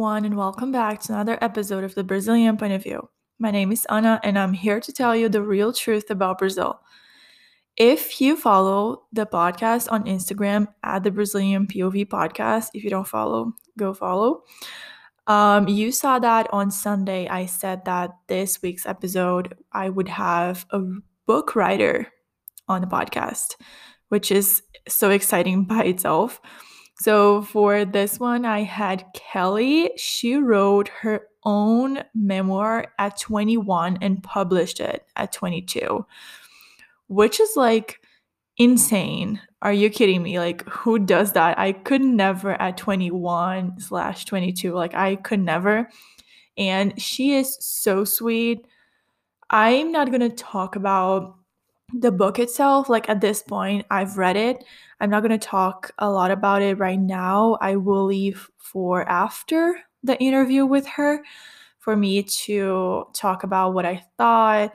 everyone, and welcome back to another episode of the Brazilian Point of View. My name is Ana, and I'm here to tell you the real truth about Brazil. If you follow the podcast on Instagram at the Brazilian POV podcast, if you don't follow, go follow. Um, you saw that on Sunday. I said that this week's episode, I would have a book writer on the podcast, which is so exciting by itself. So for this one, I had Kelly. She wrote her own memoir at 21 and published it at 22, which is like insane. Are you kidding me? Like, who does that? I could never at 21 slash 22. Like, I could never. And she is so sweet. I'm not going to talk about the book itself, like at this point, I've read it. I'm not going to talk a lot about it right now. I will leave for after the interview with her for me to talk about what I thought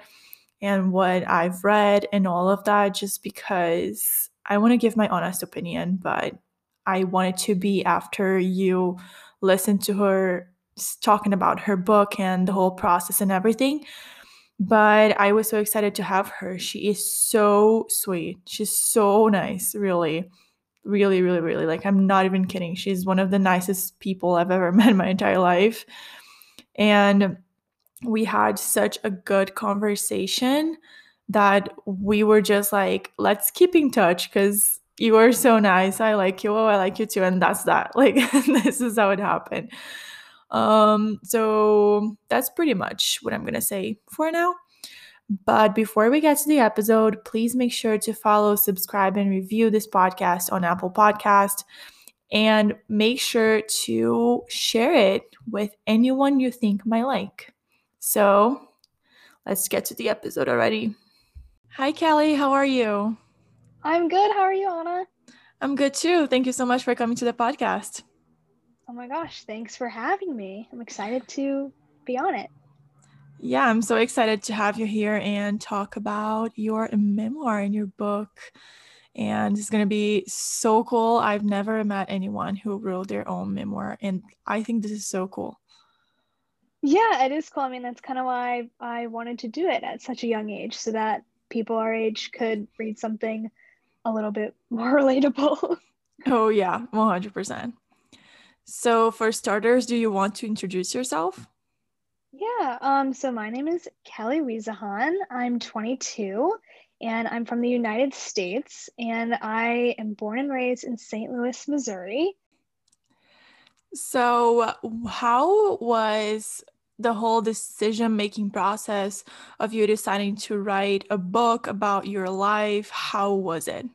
and what I've read and all of that, just because I want to give my honest opinion, but I want it to be after you listen to her talking about her book and the whole process and everything but I was so excited to have her. She is so sweet. She's so nice, really. Really, really, really. Like, I'm not even kidding. She's one of the nicest people I've ever met in my entire life. And we had such a good conversation that we were just like, let's keep in touch because you are so nice. I like you. Oh, I like you too. And that's that. Like, this is how it happened. Um, so that's pretty much what I'm going to say for now. But before we get to the episode, please make sure to follow, subscribe, and review this podcast on Apple Podcast. And make sure to share it with anyone you think might like. So let's get to the episode already. Hi, Kelly. How are you? I'm good. How are you, Ana? I'm good too. Thank you so much for coming to the podcast. Oh my gosh, thanks for having me. I'm excited to be on it. Yeah, I'm so excited to have you here and talk about your memoir and your book. And it's going to be so cool. I've never met anyone who wrote their own memoir, and I think this is so cool. Yeah, it is cool. I mean, that's kind of why I wanted to do it at such a young age so that people our age could read something a little bit more relatable. oh, yeah, 100%. So, for starters, do you want to introduce yourself? Yeah, um, so my name is Kelly Wiesehan. I'm 22 and I'm from the United States and I am born and raised in St. Louis, Missouri. So, how was the whole decision making process of you deciding to write a book about your life? How was it?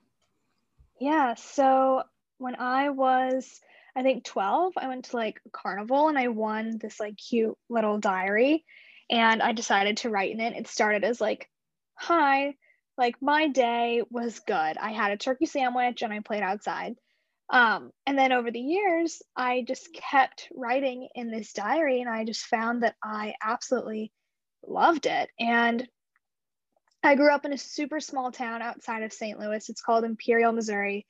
Yeah, so when I was I think 12, I went to like a carnival and I won this like cute little diary and I decided to write in it. It started as like, hi, like my day was good. I had a turkey sandwich and I played outside. Um, and then over the years, I just kept writing in this diary and I just found that I absolutely loved it. And I grew up in a super small town outside of St. Louis. It's called Imperial, Missouri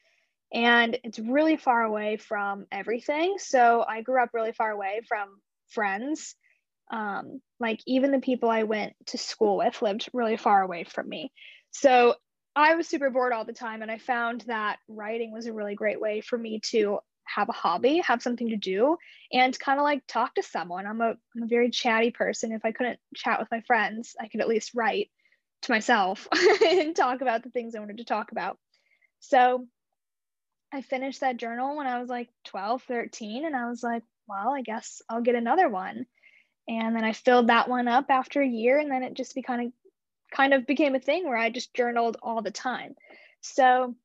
and it's really far away from everything. So I grew up really far away from friends. Um, like even the people I went to school with lived really far away from me. So I was super bored all the time, and I found that writing was a really great way for me to have a hobby, have something to do, and kind of like talk to someone. I'm a, I'm a very chatty person. If I couldn't chat with my friends, I could at least write to myself and talk about the things I wanted to talk about. So I finished that journal when I was like 12, 13, and I was like, well, I guess I'll get another one. And then I filled that one up after a year, and then it just be kind of kind of became a thing where I just journaled all the time. So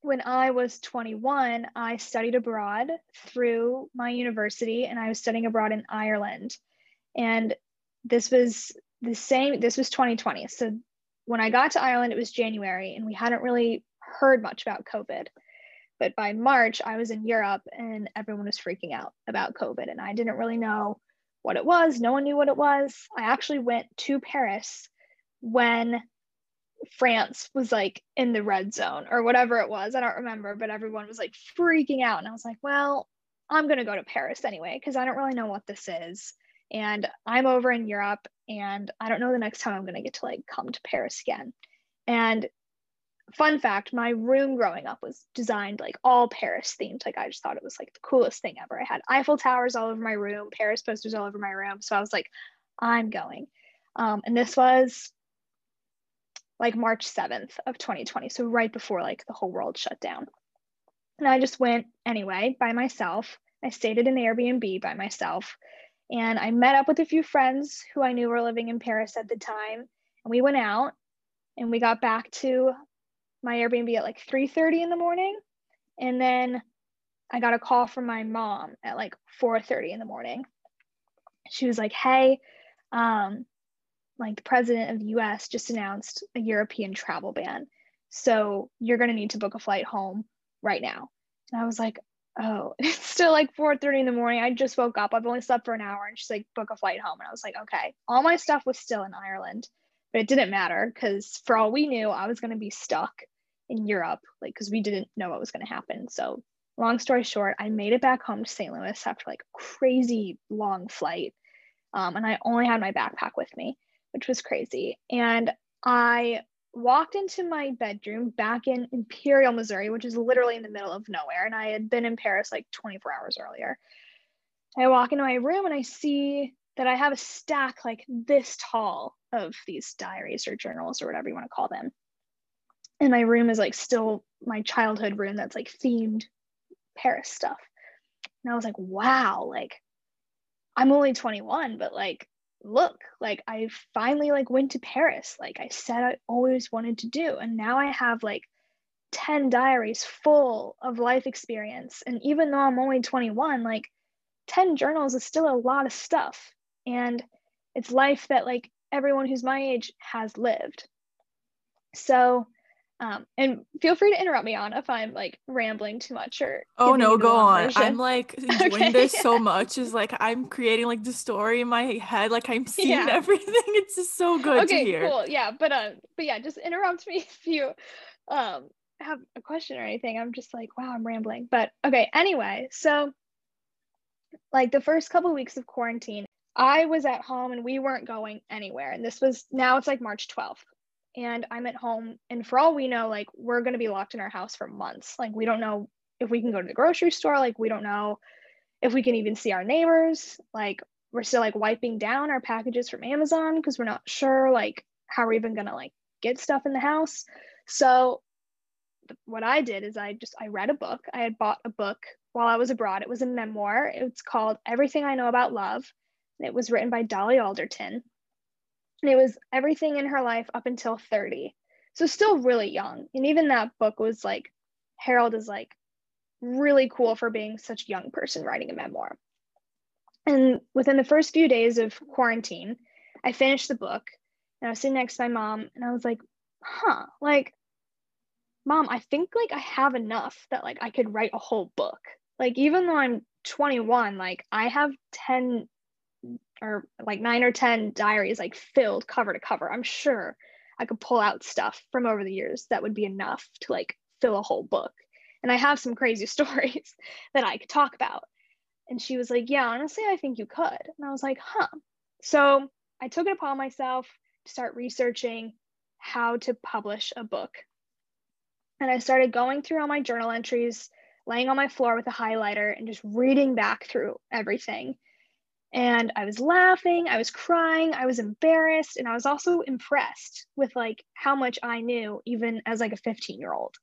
when I was 21, I studied abroad through my university, and I was studying abroad in Ireland. And this was the same, this was 2020. So when I got to Ireland, it was January, and we hadn't really heard much about COVID. But by March, I was in Europe and everyone was freaking out about COVID. And I didn't really know what it was. No one knew what it was. I actually went to Paris when France was like in the red zone or whatever it was. I don't remember, but everyone was like freaking out. And I was like, well, I'm going to go to Paris anyway, because I don't really know what this is. And I'm over in Europe and I don't know the next time I'm going to get to like come to Paris again. And fun fact my room growing up was designed like all Paris themed. Like I just thought it was like the coolest thing ever. I had Eiffel Towers all over my room, Paris posters all over my room. So I was like, I'm going. Um, and this was like March 7th of 2020. So right before like the whole world shut down. And I just went anyway by myself. I stayed at an Airbnb by myself. And I met up with a few friends who I knew were living in Paris at the time. And we went out and we got back to my Airbnb at like 3:30 in the morning. And then I got a call from my mom at like 4:30 in the morning. She was like, "Hey, um, like the president of the US just announced a European travel ban. So you're to need to book a flight home right now." And I was like, "Oh, it's still like 4:30 in the morning. I just woke up. I've only slept for an hour." And she's like, "Book a flight home." And I was like, "Okay." All my stuff was still in Ireland, but it didn't matter cuz for all we knew, I was to be stuck in Europe, like because we didn't know what was going to happen. So, long story short, I made it back home to St. Louis after like crazy long flight, um, and I only had my backpack with me, which was crazy. And I walked into my bedroom back in Imperial, Missouri, which is literally in the middle of nowhere, and I had been in Paris like 24 hours earlier. I walk into my room and I see that I have a stack like this tall of these diaries or journals or whatever you want to call them and my room is like still my childhood room that's like themed Paris stuff. And I was like, wow, like I'm only 21, but like look, like I finally like went to Paris. Like I said I always wanted to do. And now I have like 10 diaries full of life experience. And even though I'm only 21, like 10 journals is still a lot of stuff. And it's life that like everyone who's my age has lived. So um, and feel free to interrupt me on if I'm like rambling too much or. Oh no, go on. Version. I'm like enjoying okay. this so much. Is like I'm creating like the story in my head. Like I'm seeing yeah. everything. It's just so good okay, to hear. Cool. Yeah, but um, but yeah, just interrupt me if you um have a question or anything. I'm just like, wow, I'm rambling. But okay, anyway, so like the first couple weeks of quarantine, I was at home and we weren't going anywhere. And this was now it's like March 12th and I'm at home. And for all we know, like we're going to be locked in our house for months. Like we don't know if we can go to the grocery store. Like we don't know if we can even see our neighbors. Like we're still like wiping down our packages from Amazon because we're not sure like how we're even going to like get stuff in the house. So what I did is I just I read a book. I had bought a book while I was abroad. It was a memoir. It's called Everything I Know About Love. It was written by Dolly Alderton. And it was everything in her life up until 30. So still really young. And even that book was like, Harold is like really cool for being such a young person writing a memoir. And within the first few days of quarantine, I finished the book and I was sitting next to my mom and I was like, huh, like, mom, I think like I have enough that like I could write a whole book. Like, even though I'm 21, like I have 10 or like nine or 10 diaries like filled cover to cover. I'm sure I could pull out stuff from over the years that would be enough to like fill a whole book. And I have some crazy stories that I could talk about. And she was like, Yeah, honestly, I think you could. And I was like, Huh. So I took it upon myself to start researching how to publish a book. And I started going through all my journal entries, laying on my floor with a highlighter, and just reading back through everything and i was laughing i was crying i was embarrassed and i was also impressed with like how much i knew even as like a 15 year old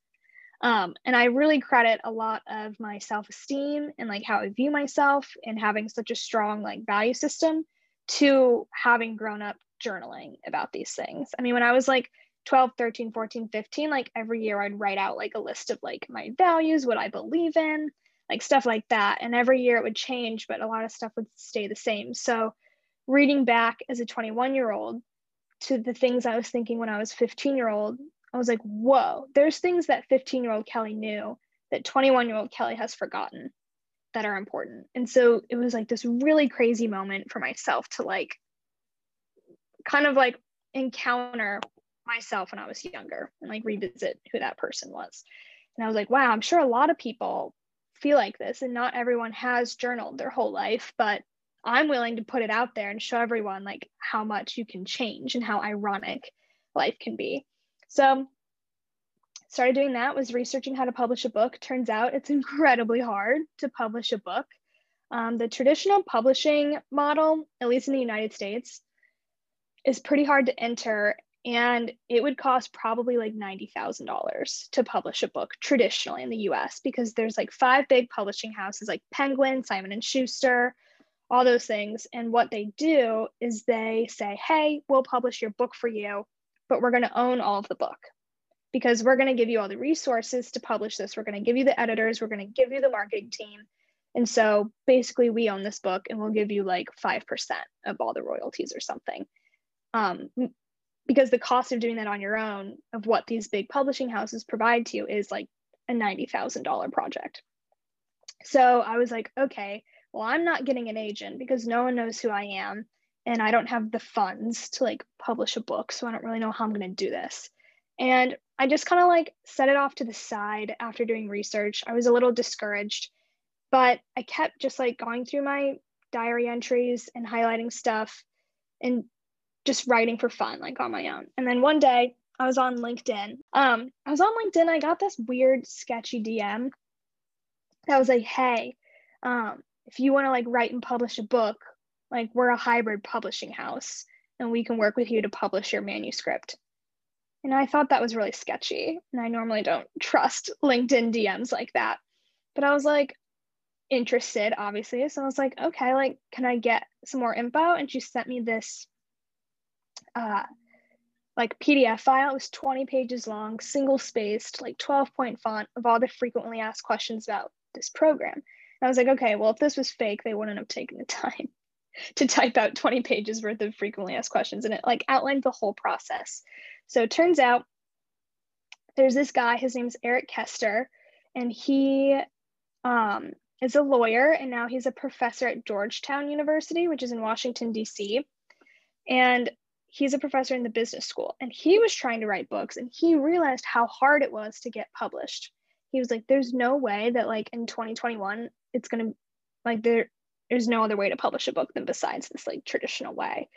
um, and i really credit a lot of my self-esteem and like how i view myself and having such a strong like value system to having grown up journaling about these things. I mean when i was like 12 13 14 15 like every year i'd write out like a list of like my values what i believe in like stuff like that. And every year it would change, but a lot of stuff would stay the same. So reading back as a 21 year old to the things I was thinking when I was 15 year old, I was like, whoa, there's things that 15 year old Kelly knew that 21 year old Kelly has forgotten that are important. And so it was like this really crazy moment for myself to like kind of like encounter myself when I was younger and like revisit who that person was. And I was like, wow, I'm sure a lot of people feel like this and not everyone has journaled their whole life but i'm willing to put it out there and show everyone like how much you can change and how ironic life can be. So started doing that was researching how to publish a book. Turns out it's incredibly hard to publish a book. Um, the traditional publishing model at least in the united states is pretty hard to enter and it would cost probably like $90,000 to publish a book traditionally in the US because there's like five big publishing houses like Penguin, Simon and Schuster, all those things and what they do is they say, "Hey, we'll publish your book for you, but we're going to own all of the book." Because we're going to give you all the resources to publish this. We're going to give you the editors, we're going to give you the marketing team. And so basically we own this book and we'll give you like 5% of all the royalties or something. Um, because the cost of doing that on your own of what these big publishing houses provide to you is like a $90,000 project. So I was like, okay, well, I'm not getting an agent because no one knows who I am and I don't have the funds to like publish a book. So I don't really know how I'm going to do this. And I just kind of like set it off to the side after doing research. I was a little discouraged, but I kept just like going through my diary entries and highlighting stuff and just writing for fun, like on my own. And then one day I was on LinkedIn. Um, I was on LinkedIn. I got this weird, sketchy DM that was like, "Hey, um, if you want to like write and publish a book, like we're a hybrid publishing house, and we can work with you to publish your manuscript." And I thought that was really sketchy, and I normally don't trust LinkedIn DMs like that. But I was like interested, obviously. So I was like, okay, like, can I get some more info? And she sent me this uh, like PDF file. It was 20 pages long, single spaced, like 12 point font of all the frequently asked questions about this program. And I was like, okay, well, if this was fake, they wouldn't have taken the time to type out 20 pages worth of frequently asked questions. And it like outlined the whole process. So it turns out there's this guy, his name's Eric Koester, and he um, is a lawyer and now he's a professor at Georgetown University, which is in Washington, D.C. And he's a professor in the business school and he was trying to write books and he realized how hard it was to get published. He was like there's no way that like in 2021 it's going to like there there's no other way to publish a book than besides this like traditional way.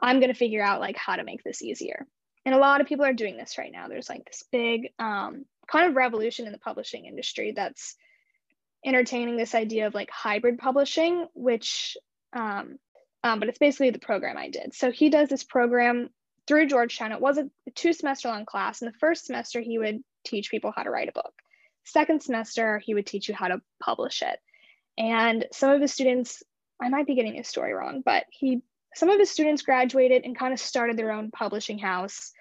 I'm going to figure out like how to make this easier. And a lot of people are doing this right now. There's like this big um, kind of revolution in the publishing industry that's entertaining this idea of like hybrid publishing which um, um, but it's basically the program I did. So he does this program through Georgetown. It was a two semester long class. In the first semester, he would teach people how to write a book. Second semester, he would teach you how to publish it. And some of his students, I might be getting his story wrong, but he some of his students graduated and kind of started their own publishing house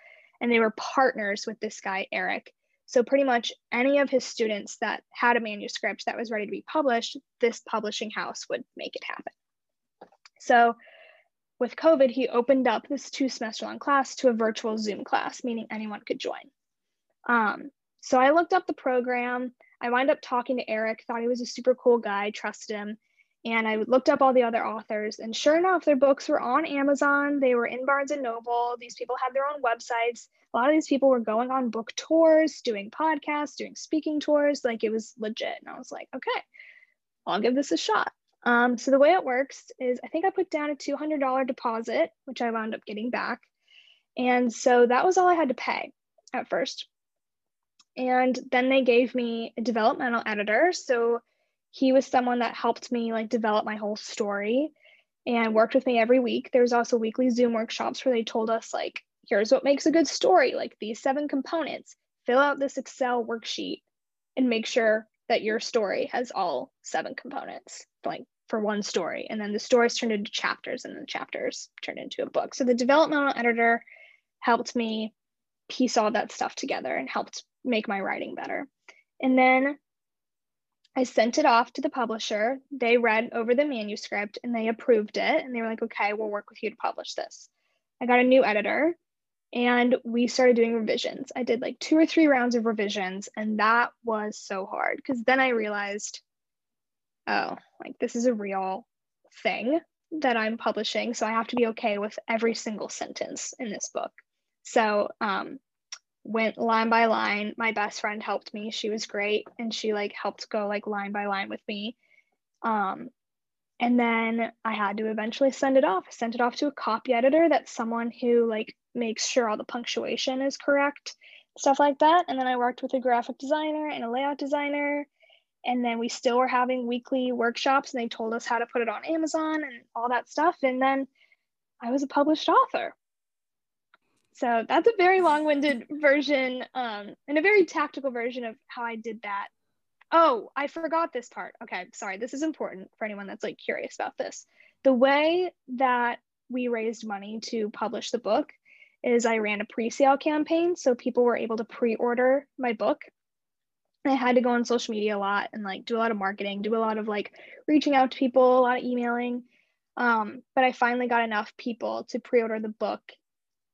and they were partners with this guy Eric. So pretty much any of his students that had a manuscript that was ready to be published, this publishing house would make it happen. So with COVID, he opened up this two semester long class to a virtual Zoom class, meaning anyone could join. Um, so I looked up the program. I wound up talking to Eric, thought he was a super cool guy, trusted him. And I looked up all the other authors, and sure enough, their books were on Amazon. They were in Barnes and Noble. These people had their own websites. A lot of these people were going on book tours, doing podcasts, doing speaking tours. Like it was legit. And I was like, okay, I'll give this a shot. Um, so the way it works is I think I put down a $200 deposit, which I wound up getting back. And so that was all I had to pay at first. And then they gave me a developmental editor. So he was someone that helped me like develop my whole story and worked with me every week. There was also weekly Zoom workshops where they told us like, here's what makes a good story, like these seven components. Fill out this Excel worksheet and make sure that your story has all seven components like for one story and then the stories turned into chapters and the chapters turned into a book. So the developmental editor helped me piece all that stuff together and helped make my writing better. And then i sent it off to the publisher. They read over the manuscript and they approved it and they were like okay we'll work with you to publish this. I got a new editor and we started doing revisions. I did like two or three rounds of revisions and that was so hard because then i realized oh, like this is a real thing that I'm publishing. So I have to be okay with every single sentence in this book. So um, went line by line. My best friend helped me. She was great and she like helped go like line by line with me. Um and then I had to eventually send it off. I sent it off to a copy editor that's someone who like makes sure all the punctuation is correct, stuff like that. And then I worked with a graphic designer and a layout designer. And then we still were having weekly workshops and they told us how to put it on Amazon and all that stuff. And then I was a published author. So that's a very long-winded version um, and a very tactical version of how I did that. Oh, I forgot this part. Okay, sorry. This is important for anyone that's like curious about this. The way that we raised money to publish the book is I ran a pre-sale campaign, so people were able to pre-order my book. I had to go on social media a lot and like do a lot of marketing, do a lot of like reaching out to people, a lot of emailing. Um, but I finally got enough people to pre-order the book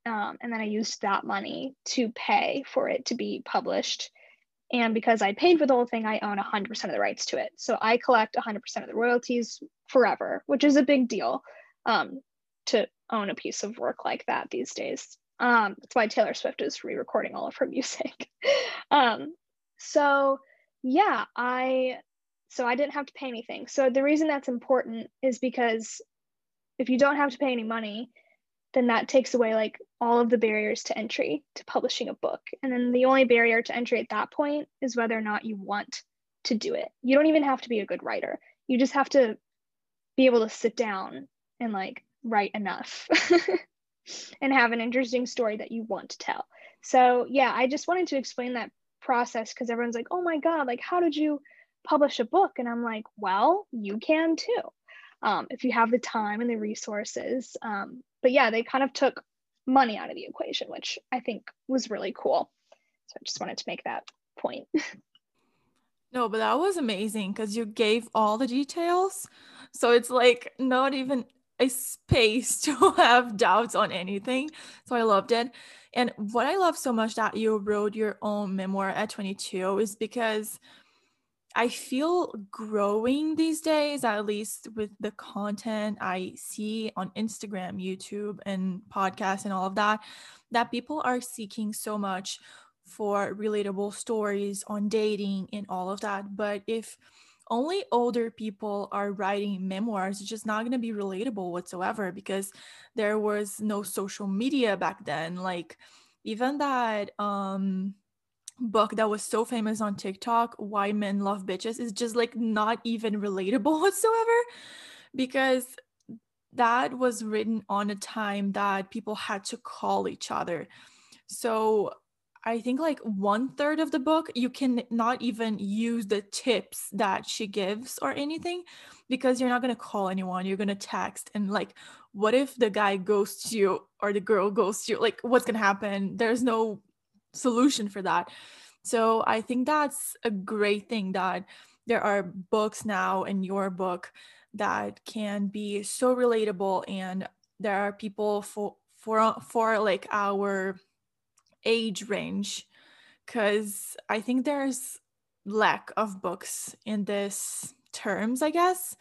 um, and then I used that money to pay for it to be published. And because I paid for the whole thing, I own 100% of the rights to it. So I collect 100% of the royalties forever, which is a big deal um, to own a piece of work like that these days. Um, that's why Taylor Swift is re recording all of her music. um, so, yeah, I. So I didn't have to pay anything. So the reason that's important is because if you don't have to pay any money, then that takes away like all of the barriers to entry to publishing a book. And then the only barrier to entry at that point is whether or not you want to do it. You don't even have to be a good writer. You just have to be able to sit down and like write enough and have an interesting story that you want to tell. So, yeah, I just wanted to explain that process because everyone's like, oh my God, like, how did you publish a book? And I'm like, well, you can too. Um, if you have the time and the resources. Um, but yeah, they kind of took money out of the equation, which I think was really cool. So I just wanted to make that point. no, but that was amazing because you gave all the details. So it's like not even a space to have doubts on anything. So I loved it. And what I love so much that you wrote your own memoir at 22 is because I feel growing these days, at least with the content I see on Instagram, YouTube, and podcasts and all of that, that people are seeking so much for relatable stories on dating and all of that. But if only older people are writing memoirs, it's just not going to be relatable whatsoever because there was no social media back then. Like, even that, um, book that was so famous on TikTok, Why Men Love Bitches, is just like not even relatable whatsoever because that was written on a time that people had to call each other. So I think like one third of the book, you can not even use the tips that she gives or anything because you're not going to call anyone. You're going to text. And like, what if the guy ghosts you or the girl ghosts you? Like, what's going to happen? There's no solution for that. So I think that's a great thing that there are books now in your book that can be so relatable and there are people for for for like our age range cuz I think there's lack of books in this terms I guess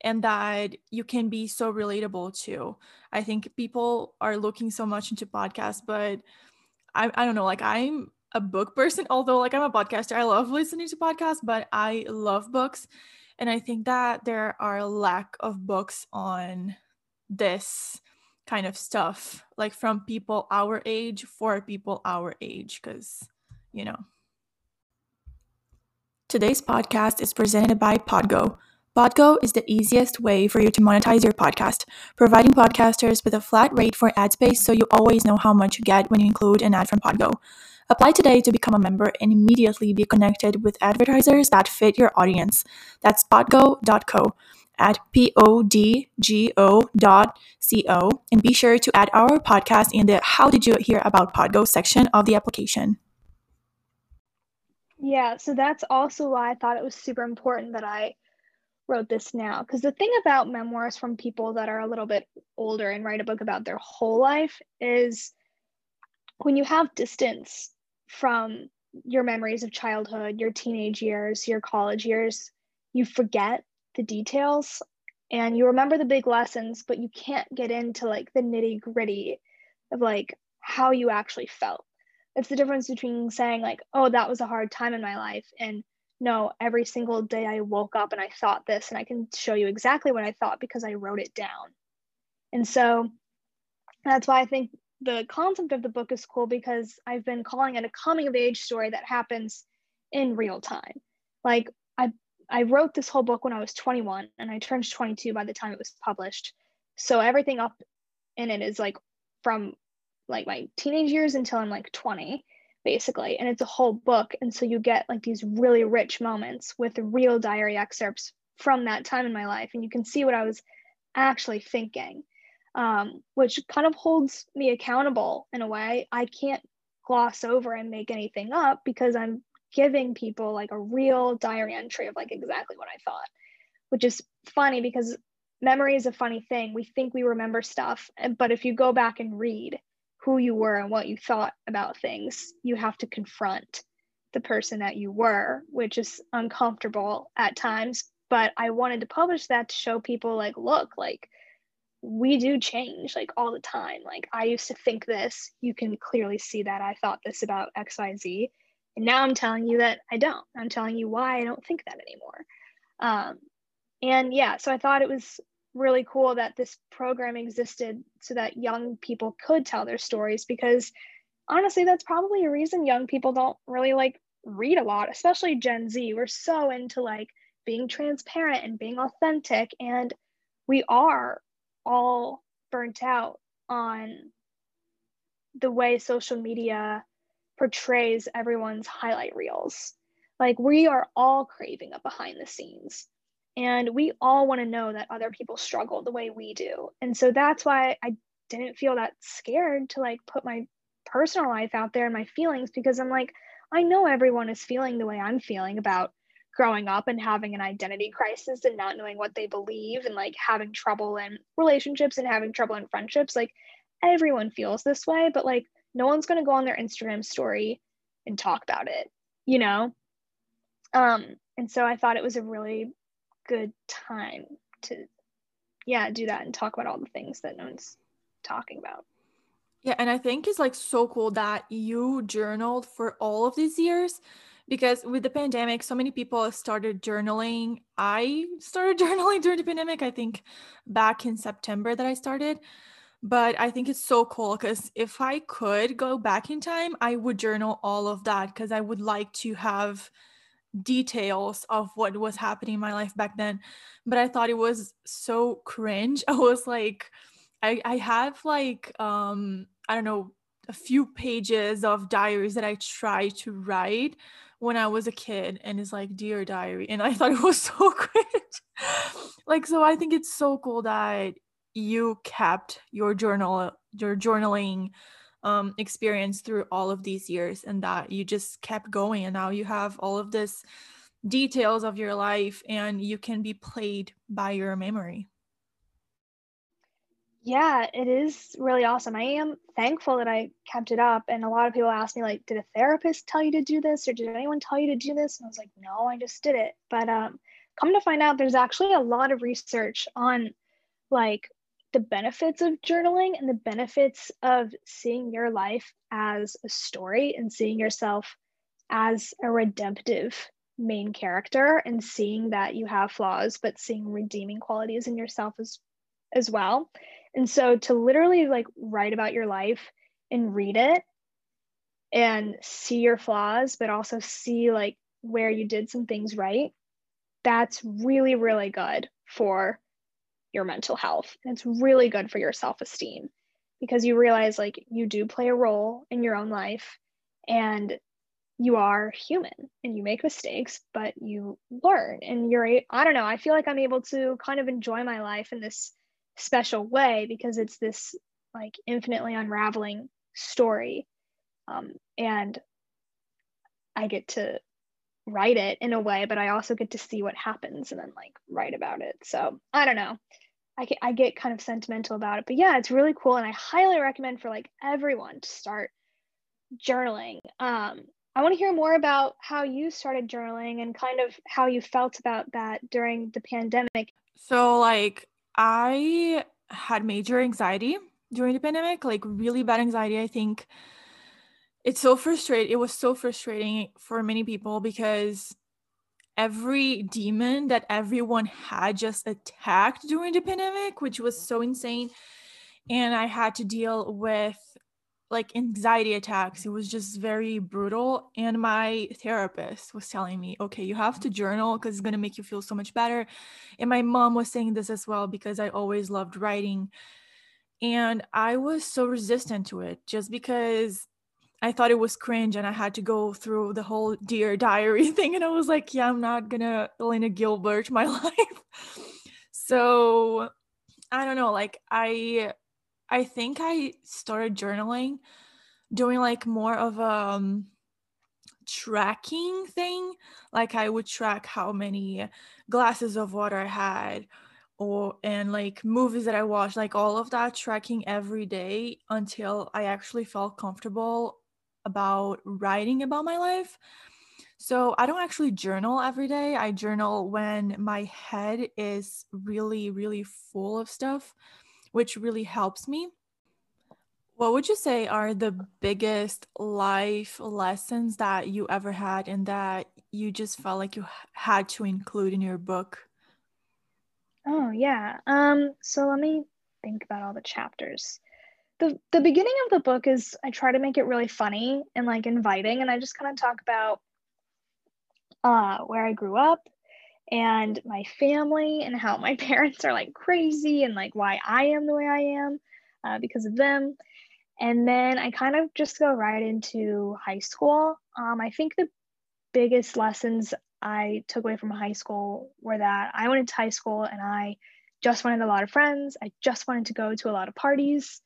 and that you can be so relatable to. I think people are looking so much into podcasts but I, I don't know, like I'm a book person, although like I'm a podcaster. I love listening to podcasts, but I love books. And I think that there are lack of books on this kind of stuff, like from people our age for people our age, because, you know. Today's podcast is presented by Podgo. Podgo is the easiest way for you to monetize your podcast, providing podcasters with a flat rate for ad space so you always know how much you get when you include an ad from Podgo. Apply today to become a member and immediately be connected with advertisers that fit your audience. That's podgo.co at podgo dot co and be sure to add our podcast in the How Did You Hear About Podgo section of the application. Yeah, so that's also why I thought it was super important that I wrote this now because the thing about memoirs from people that are a little bit older and write a book about their whole life is when you have distance from your memories of childhood, your teenage years, your college years, you forget the details and you remember the big lessons, but you can't get into like the nitty gritty of like how you actually felt. it's the difference between saying like oh that was a hard time in my life and no every single day i woke up and i thought this and i can show you exactly what i thought because i wrote it down and so that's why i think the concept of the book is cool because i've been calling it a coming of age story that happens in real time like i wrote this whole book when i was 21 and i turned 22 by the time it was published. So everything up in it is like from like my teenage years until I'm like 20 basically and it's a whole book. And so you get like these really rich moments with real diary excerpts from that time in my life and you can see what I was actually thinking um, which kind of holds me accountable in a way. I can't gloss over and make anything up because I'm giving people like a real diary entry of like exactly what I thought which is funny because memory is a funny thing we think we remember stuff but if you go back and read who you were and what you thought about things, you have to confront the person that you were, which is uncomfortable at times. But I wanted to publish that to show people, like, look, like, we do change like all the time. Like, I used to think this, you can clearly see that I thought this about XYZ. And now I'm telling you that I don't. I'm telling you why I don't think that anymore. Um, and yeah, so I thought it was really cool that this program existed so that young people could tell their stories because honestly that's probably a reason young people don't really like read a lot especially gen z we're so into like being transparent and being authentic and we are all burnt out on the way social media portrays everyone's highlight reels like we are all craving a behind the scenes and we all want to know that other people struggle the way we do. And so that's why I didn't feel that scared to like put my personal life out there and my feelings because I'm like, I know everyone is feeling the way I'm feeling about growing up and having an identity crisis and not knowing what they believe and like having trouble in relationships and having trouble in friendships. Like everyone feels this way, but like no one's going to go on their Instagram story and talk about it, you know? Um, and so I thought it was a really good time to yeah do that and talk about all the things that no one's talking about. Yeah and i think it's like so cool that you journaled for all of these years because with the pandemic so many people started journaling. I started journaling during the pandemic i think back in september that i started but i think it's so cool because if i could go back in time i would journal all of that because i would like to have details of what was happening in my life back then. But i thought it was so cringe. I was like i i have like um i don't know a few pages of diaries that i try to write when i was a kid and it's like dear diary and i thought it was so cringe. Like so i think it's so cool that you kept your journal your journaling um, experience through all of these years and that you just kept going and now you have all of this details of your life and you can be played by your memory. Yeah it is really awesome. I am thankful that i kept it up and a lot of people ask me like did a therapist tell you to do this or did anyone tell you to do this? And i was like no i just did it. But um come to find out there's actually a lot of research on like the benefits of journaling and the benefits of seeing your life as a story and seeing yourself as a redemptive main character and seeing that you have flaws but seeing redeeming qualities in yourself as as well. And so to literally like write about your life and read it and see your flaws but also see like where you did some things right that's really really good for your mental health. And it's really good for your self esteem because you realize like you do play a role in your own life and you are human and you make mistakes, but you learn and you're, I don't know, I feel like I'm able to kind of enjoy my life in this special way because it's this like infinitely unraveling story. Um, and I get to write it in a way, but I also get to see what happens and then like write about it. So I don't know. I get, I get kind of sentimental about it. But yeah, it's really cool. And I highly recommend for like everyone to start journaling. Um, I want to hear more about how you started journaling and kind of how you felt about that during the pandemic. So, like, I had major anxiety during the pandemic, like, really bad anxiety. I think it's so frustrating. It was so frustrating for many people because every demon that everyone had just attacked during the pandemic, which was so insane. And I had to deal with like anxiety attacks. It was just very brutal. And my therapist was telling me, okay, you have to journal because it's going to make you feel so much better. And my mom was saying this as well because I always loved writing. And I was so resistant to it just because I thought it was cringe and I had to go through the whole Dear Diary thing. And I was like, yeah, I'm not gonna Elena Gilbert my life. so I don't know, like I I think I started journaling, doing like more of a um, tracking thing. Like I would track how many glasses of water I had or and like movies that I watched, like all of that tracking every day until I actually felt comfortable about writing about my life. So I don't actually journal every day. I journal when my head is really, really full of stuff, which really helps me. What would you say are the biggest life lessons that you ever had and that you just felt like you had to include in your book? Oh, yeah. Um so let me think about all the chapters the the beginning of the book is I try to make it really funny and like inviting, and I just kind of talk about uh, where I grew up and my family and how my parents are like crazy and like why I am the way I am uh, because of them. And then I kind of just go right into high school. Um, I think the biggest lessons I took away from high school were that I went into high school and I just wanted a lot of friends. I just wanted to go to a lot of parties.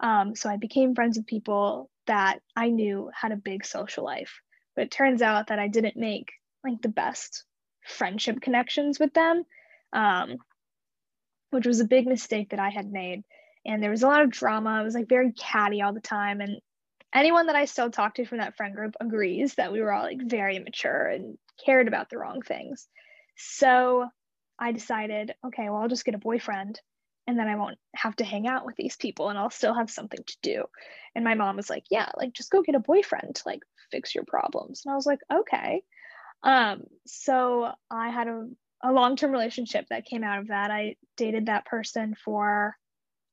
Um, so I became friends with people that I knew had a big social life. But it turns out that I didn't make like the best friendship connections with them, um, which was a big mistake that I had made. And there was a lot of drama. It was like very catty all the time. And anyone that I still talk to from that friend group agrees that we were all like very immature and cared about the wrong things. So I decided, okay, well, I'll just get a boyfriend and then I won't have to hang out with these people and I'll still have something to do. And my mom was like, Yeah, like just go get a boyfriend to like fix your problems. And I was like, Okay. Um, so I had a, a long term relationship that came out of that. I dated that person for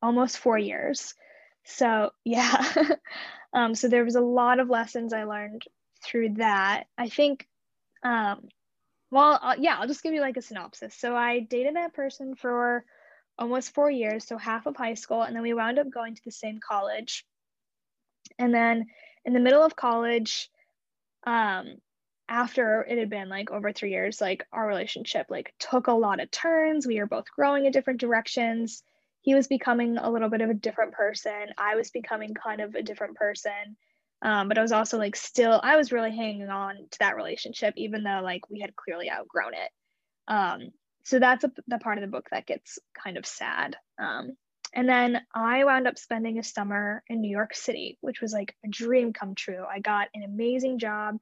almost four years. So, yeah. um, so there was a lot of lessons I learned through that. I think, um, well, uh, yeah, I'll just give you like a synopsis. So I dated that person for almost four years, so half of high school, and then we wound up going to the same college. And then in the middle of college, um, after it had been like over three years, like our relationship like took a lot of turns. We were both growing in different directions. He was becoming a little bit of a different person. I was becoming kind of a different person. Um, but I was also like still, I was really hanging on to that relationship, even though like we had clearly outgrown it. Um, so that's a, the part of the book that gets kind of sad. Um, and then I wound up spending a summer in New York City, which was like a dream come true. I got an amazing job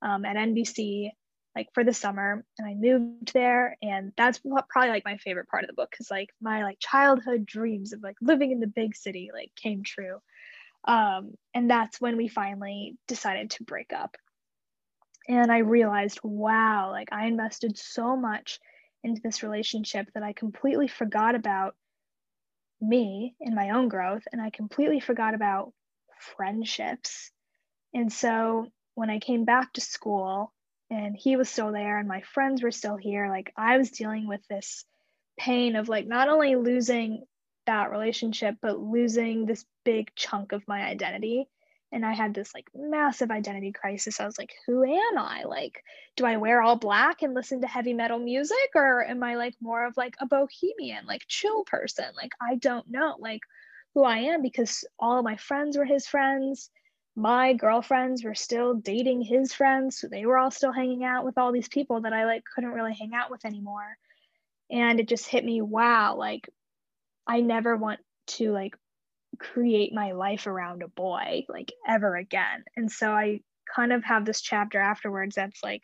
um, at NBC like for the summer and I moved there and that's probably like my favorite part of the book because like my like childhood dreams of like living in the big city like came true. Um, and that's when we finally decided to break up. And I realized, wow, like I invested so much into this relationship that I completely forgot about me and my own growth and I completely forgot about friendships. And so when I came back to school and he was still there and my friends were still here, like I was dealing with this pain of like not only losing that relationship, but losing this big chunk of my identity and I had this like massive identity crisis. I was like, who am I? Like, do I wear all black and listen to heavy metal music or am I like more of like a bohemian, like chill person? Like, I don't know like who I am because all of my friends were his friends. My girlfriends were still dating his friends. So they were all still hanging out with all these people that I like couldn't really hang out with anymore. And it just hit me, wow, like I never want to like create my life around a boy like ever again. And so I kind of have this chapter afterwards that's like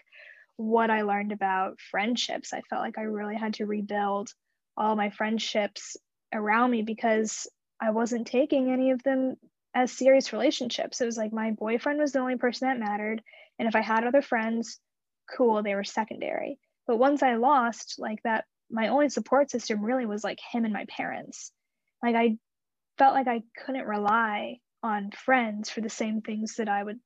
what I learned about friendships. I felt like I really had to rebuild all my friendships around me because I wasn't taking any of them as serious relationships. It was like my boyfriend was the only person that mattered. And if I had other friends, cool, they were secondary. But once I lost, like that, my only support system really was like him and my parents. Like I felt like I couldn't rely on friends for the same things that I would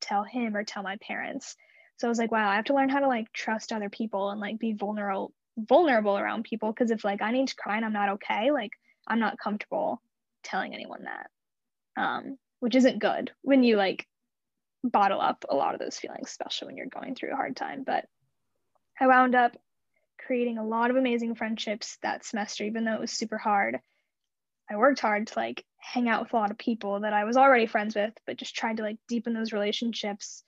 tell him or tell my parents. So I was like, wow, I have to learn how to like trust other people and like be vulnerable vulnerable around people because if like I need to cry and I'm not okay, like I'm not comfortable telling anyone that. Um, which isn't good when you like bottle up a lot of those feelings, especially when you're going through a hard time. But I wound up creating a lot of amazing friendships that semester, even though it was super hard. I worked hard to like hang out with a lot of people that I was already friends with, but just tried to like deepen those relationships.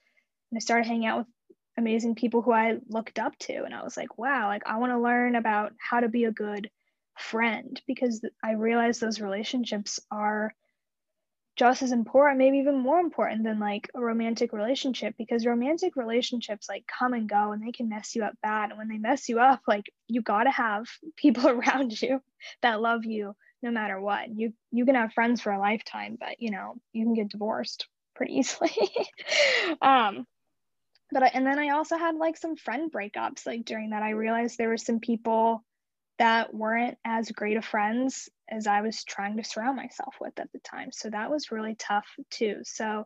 And I started hanging out with amazing people who I looked up to. And I was like, wow, like I want to learn about how to be a good friend because I realized those relationships are just as important, maybe even more important than like a romantic relationship because romantic relationships like come and go and they can mess you up bad. And when they mess you up, like you got to have people around you that love you no matter what. You you can have friends for a lifetime, but you know, you can get divorced pretty easily. um but I, and then I also had like some friend breakups like during that I realized there were some people that weren't as great of friends as I was trying to surround myself with at the time. So that was really tough too. So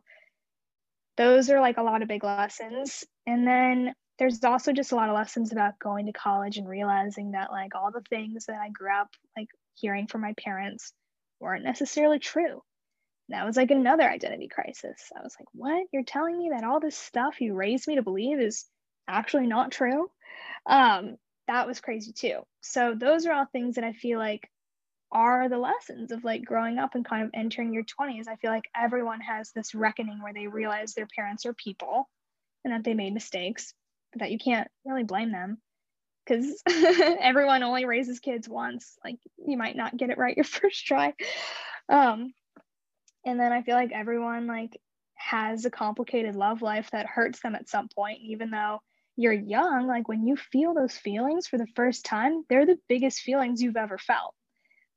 those are like a lot of big lessons. And then there's also just a lot of lessons about going to college and realizing that like all the things that I grew up like hearing from my parents weren't necessarily true that was like another identity crisis. I was like, what? You're telling me that all this stuff you raised me to believe is actually not true? Um, that was crazy too. So those are all things that I feel like are the lessons of like growing up and kind of entering your 20s. I feel like everyone has this reckoning where they realize their parents are people and that they made mistakes, but that you can't really blame them because everyone only raises kids once. Like you might not get it right your first try. Um, and then i feel like everyone like has a complicated love life that hurts them at some point even though you're young like when you feel those feelings for the first time they're the biggest feelings you've ever felt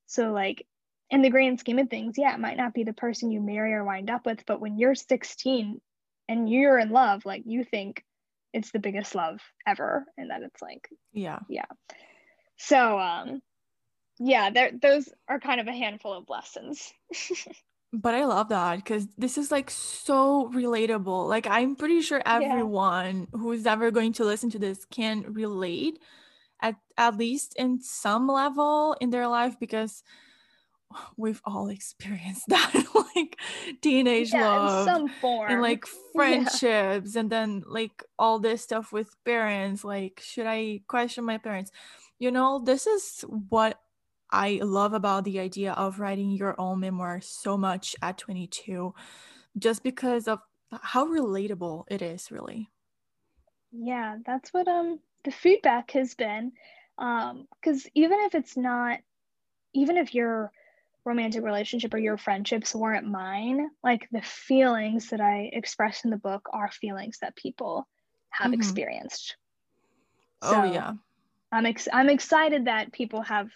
so like in the grand scheme of things yeah it might not be the person you marry or wind up with but when you're 16 and you're in love like you think it's the biggest love ever and that it's like yeah yeah so um yeah there those are kind of a handful of lessons But I love that because this is like so relatable. Like, I'm pretty sure everyone yeah. who's ever going to listen to this can relate at, at least in some level in their life because we've all experienced that like teenage yeah, love some form. and like friendships yeah. and then like all this stuff with parents like should i question my parents you know this is what I love about the idea of writing your own memoir so much at 22, just because of how relatable it is, really. Yeah, that's what um the feedback has been. Um, because even if it's not, even if your romantic relationship or your friendships weren't mine, like the feelings that I express in the book are feelings that people have mm-hmm. experienced. Oh, so yeah. I'm ex- I'm excited that people have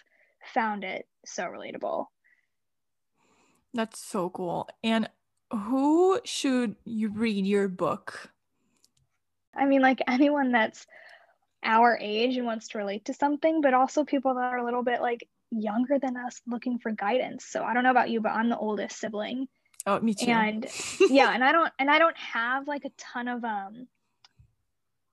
found it so relatable. That's so cool. And who should you read your book? I mean, like anyone that's our age and wants to relate to something, but also people that are a little bit like younger than us looking for guidance. So I don't know about you, but I'm the oldest sibling. Oh, me too. And yeah, and I don't and I don't have like a ton of um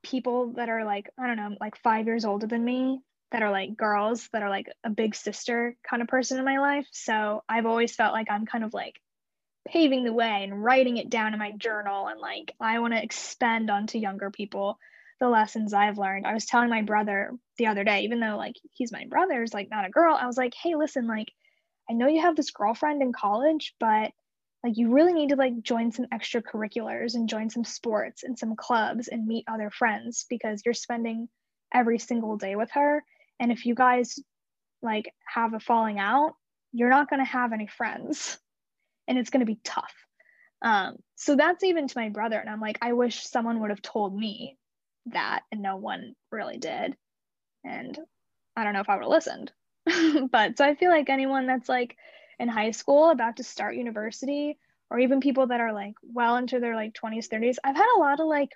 people that are like, I don't know, like 5 years older than me that are like girls that are like a big sister kind of person in my life. So I've always felt like I'm kind of like paving the way and writing it down in my journal. And like I want to expend onto younger people the lessons I've learned. I was telling my brother the other day, even though like he's my brother, is like not a girl, I was like, hey, listen, like I know you have this girlfriend in college, but like you really need to like join some extracurriculars and join some sports and some clubs and meet other friends because you're spending every single day with her and if you guys like have a falling out, you're not going to have any friends and it's going to be tough. Um, so that's even to my brother. And I'm like, I wish someone would have told me that, and no one really did. And I don't know if I would have listened. but so I feel like anyone that's like in high school about to start university or even people that are like well into their like 20s 30s i've had a lot of like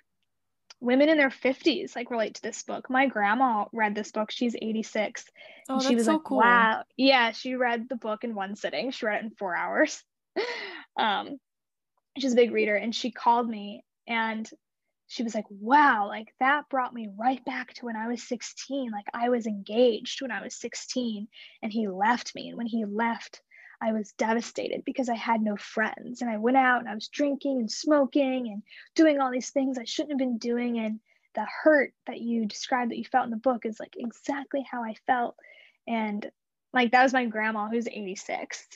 women in their 50s like relate to this book my grandma read this book she's 86 Oh, and that's she was so like cool. wow yeah she read the book in one sitting she read it in four hours um she's a big reader and she called me and she was like wow like that brought me right back to when i was 16 like i was engaged when i was 16 and he left me and when he left i was devastated because i had no friends and i went out and i was drinking and smoking and doing all these things i shouldn't have been doing and the hurt that you described that you felt in the book is like exactly how i felt and like that was my grandma who's 86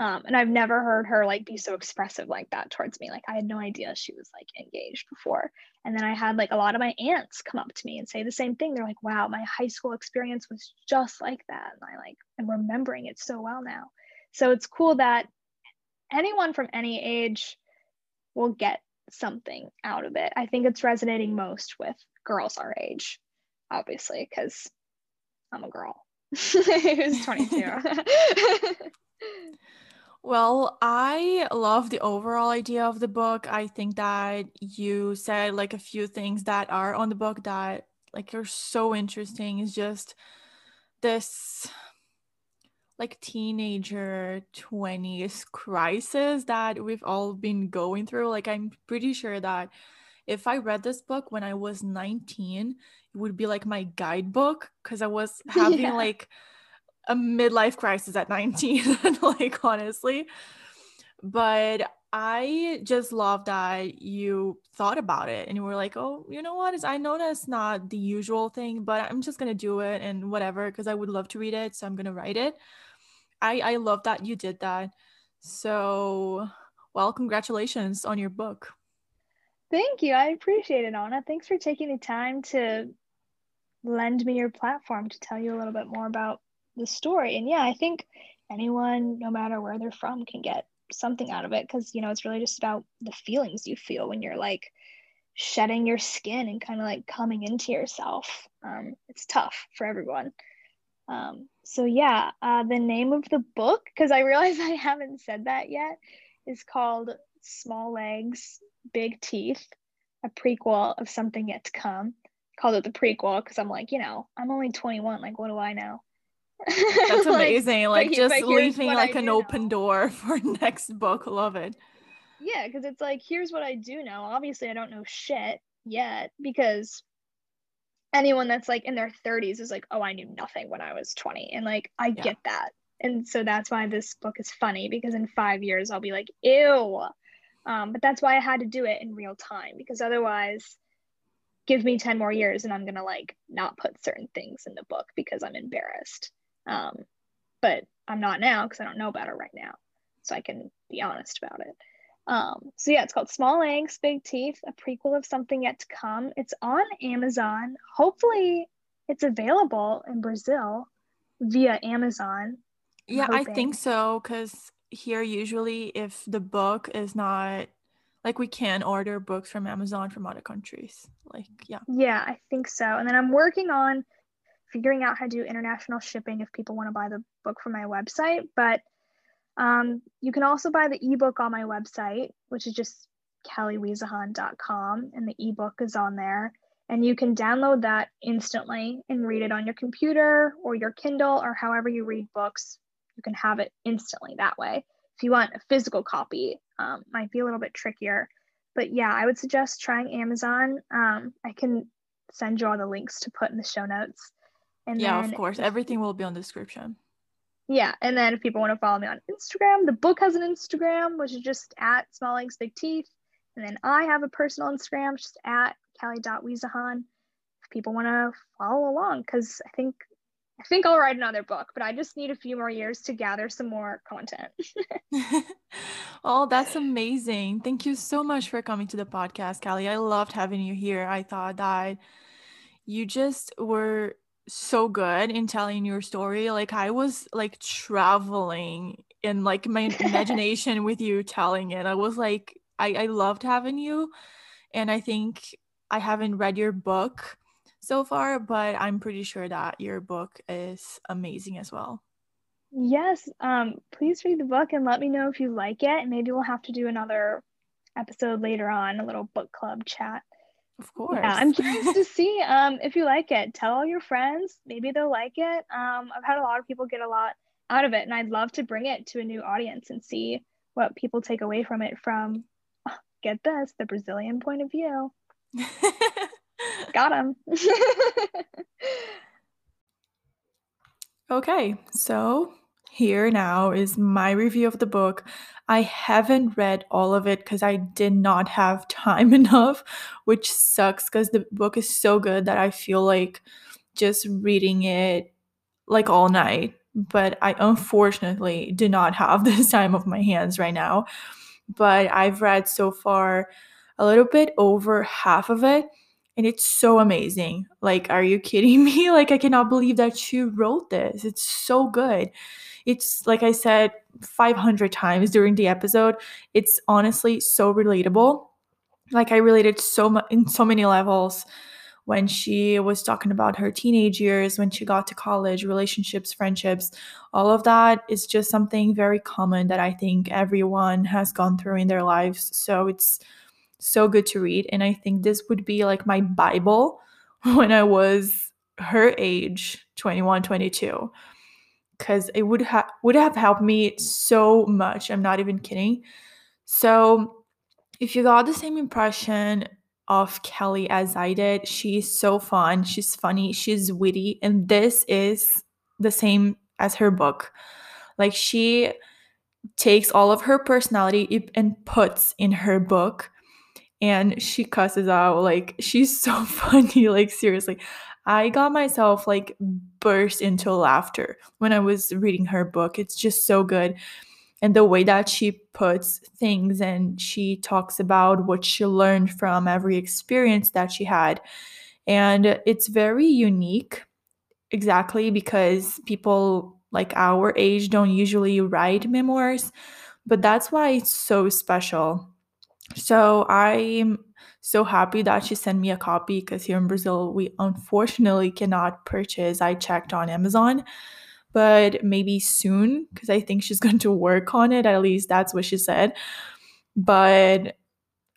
um, and I've never heard her like be so expressive like that towards me. Like I had no idea she was like engaged before. And then I had like a lot of my aunts come up to me and say the same thing. They're like, wow, my high school experience was just like that. And I like am remembering it so well now. So it's cool that anyone from any age will get something out of it. I think it's resonating most with girls our age, obviously, because I'm a girl who's 22. Well, I love the overall idea of the book. I think that you said like a few things that are on the book that like are so interesting. It's just this like teenager 20s crisis that we've all been going through. Like I'm pretty sure that if I read this book when I was 19, it would be like my guidebook because I was having Yeah. like a midlife crisis at 19 like honestly. But i just love that you thought about it and you were like oh you know what? Is i know that's not the usual thing but i'm just gonna do it and whatever because i would love to read it so i'm gonna write it. I i love that you did that. So well congratulations on your book. Thank you. I appreciate it, Ana. Thanks for taking the time to lend me your platform to tell you a little bit more about the story. And yeah, I think anyone, no matter where they're from, can get something out of it because, you know, it's really just about the feelings you feel when you're like shedding your skin and kind of like coming into yourself. Um, it's tough for everyone. Um, so yeah, uh, the name of the book, because I realize I haven't said that yet, is called Small Legs, Big Teeth, a prequel of something yet to come. Called it the prequel because I'm like, you know, I'm only 21. Like, what do I know? that's amazing like he- just leaving like an open know. door for next book love it yeah, because it's like, here's what I do know. Obviously, I don't know shit yet because anyone that's like in their 30s is like, oh, I knew nothing when I was 20. And like, I Yeah. get that. And so that's why this book is funny because in five years, I'll be like, ew. Um, but that's why I had to do it in real time because otherwise, give me 10 more years and I'm going to like not put certain things in the book because I'm embarrassed. Um, but I'm not now because I don't know better right now. So I can be honest about it. Um, so yeah, it's called Small Legs, Big Teeth, a prequel of something yet to come. It's on Amazon. Hopefully, it's available in Brazil via Amazon. I'm Yeah, I think so. Because here, usually, if the book is not like we can order books from Amazon from other countries. Like, yeah. Yeah, I think so. And then I'm working on figuring out how to do international shipping if people want to buy the book from my website. But um, you can also buy the ebook on my website, which is just kellywiesehan.com, and the ebook is on there. And you can download that instantly and read it on your computer or your Kindle or however you read books. You can have it instantly that way. If you want a physical copy, um, might be a little bit trickier. But yeah, I would suggest trying Amazon. Um, I can send you all the links to put in the show notes. And yeah, of course. Everything will be on the description. yeah, and then if people want to follow me on Instagram, the book has an Instagram, which is just at Small Legs Big Teeth. And then I have a personal Instagram, just at Kelly.Wiesehan. If people want to follow along, because I think I think I'll write another book, but I just need a few more years to gather some more content. oh, that's amazing. Thank you so much for coming to the podcast, Callie. I loved having you here. I thought that you just were so good in telling your story. Like I was like traveling in like my imagination with you telling it. I was like, I, I loved having you. And I think I haven't read your book so far, but I'm pretty sure that your book is amazing as well. Yes, um, please read the book and let me know if you like it. Maybe we'll have to do another episode later on, a little book club chat. Of course. Yeah, I'm curious to see um, if you like it. Tell all your friends. Maybe they'll like it. Um, I've had a lot of people get a lot out of it, and I'd love to bring it to a new audience and see what people take away from it from, get this, the Brazilian point of view. Got him. okay, so here now is my review of the book. I haven't read all of it because I did not have time enough, which sucks because the book is so good that I feel like just reading it like all night. But I unfortunately do not have this time of my hands right now. But I've read so far a little bit over half of it and it's so amazing. Like, are you kidding me? Like, I cannot believe that you wrote this. It's so good it's like I said 500 times during the episode, it's honestly so relatable. Like I related so much in so many levels when she was talking about her teenage years, when she got to college, relationships, friendships, all of that is just something very common that I think everyone has gone through in their lives. So it's so good to read. And I think this would be like my Bible when I was her age, 21, 22 because it would have would have helped me so much. I'm not even kidding. So if you got the same impression of Kelly as I did, she's so fun, she's funny, she's witty, and this is the same as her book. Like she takes all of her personality and puts in her book and she cusses out like she's so funny like seriously I got myself like burst into laughter when I was reading her book. It's just so good. And the way that she puts things and she talks about what she learned from every experience that she had. And it's very unique, exactly because people like our age don't usually write memoirs, but that's why it's so special. So I'm so happy that she sent me a copy because here in Brazil, we unfortunately cannot purchase. I checked on Amazon, but maybe soon because I think she's going to work on it. At least that's what she said. But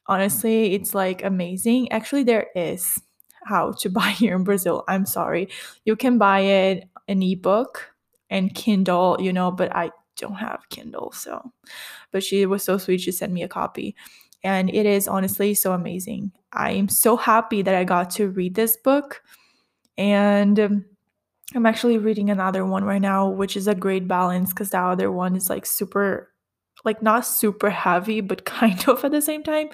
honestly, it's like amazing. Actually, there is how to buy here in Brazil. I'm sorry. You can buy it an ebook and Kindle, you know, but I don't have Kindle. So, but she was so sweet. She sent me a copy and it is honestly so amazing. I'm so happy that I got to read this book. And um, I'm actually reading another one right now, which is a great balance because the other one is like super, like not super heavy, but kind of at the same time.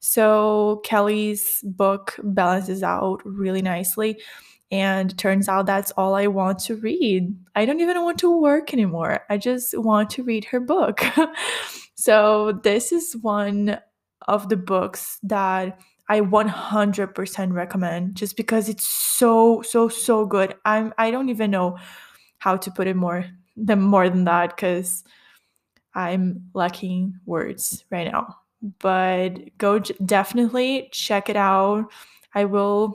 So Kelly's book balances out really nicely. And turns out that's all I want to read. I don't even want to work anymore. I just want to read her book. so, this is one of the books that I 100% recommend just because it's so so so good. I'm I don't even know how to put it more than more than that cuz I'm lacking words right now. But go definitely check it out. I will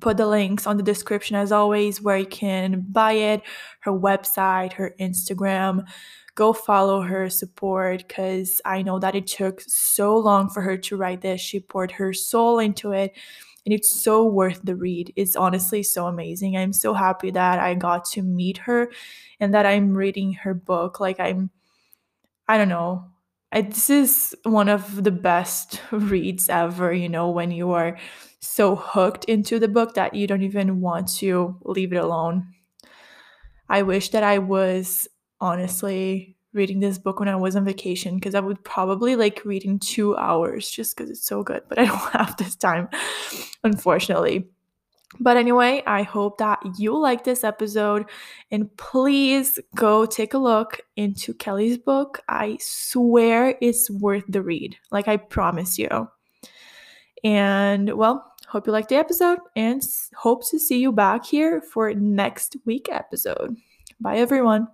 put the links on the description as always where you can buy it, her website, her Instagram go follow her support because I know that it took so long for her to write this. She poured her soul into it and it's so worth the read. It's honestly so amazing. I'm so happy that I got to meet her and that I'm reading her book. Like, I'm, I don't know. I, this is one of the best reads ever, you know, when you are so hooked into the book that you don't even want to leave it alone. I wish that I was honestly reading this book when I was on vacation because I would probably like reading two hours just because it's so good, but I don't have this time, unfortunately. But anyway, I hope that you like this episode and please go take a look into Kelly's book. I swear it's worth the read. Like I promise you. And well, hope you liked the episode and hope to see you back here for next week episode. Bye everyone.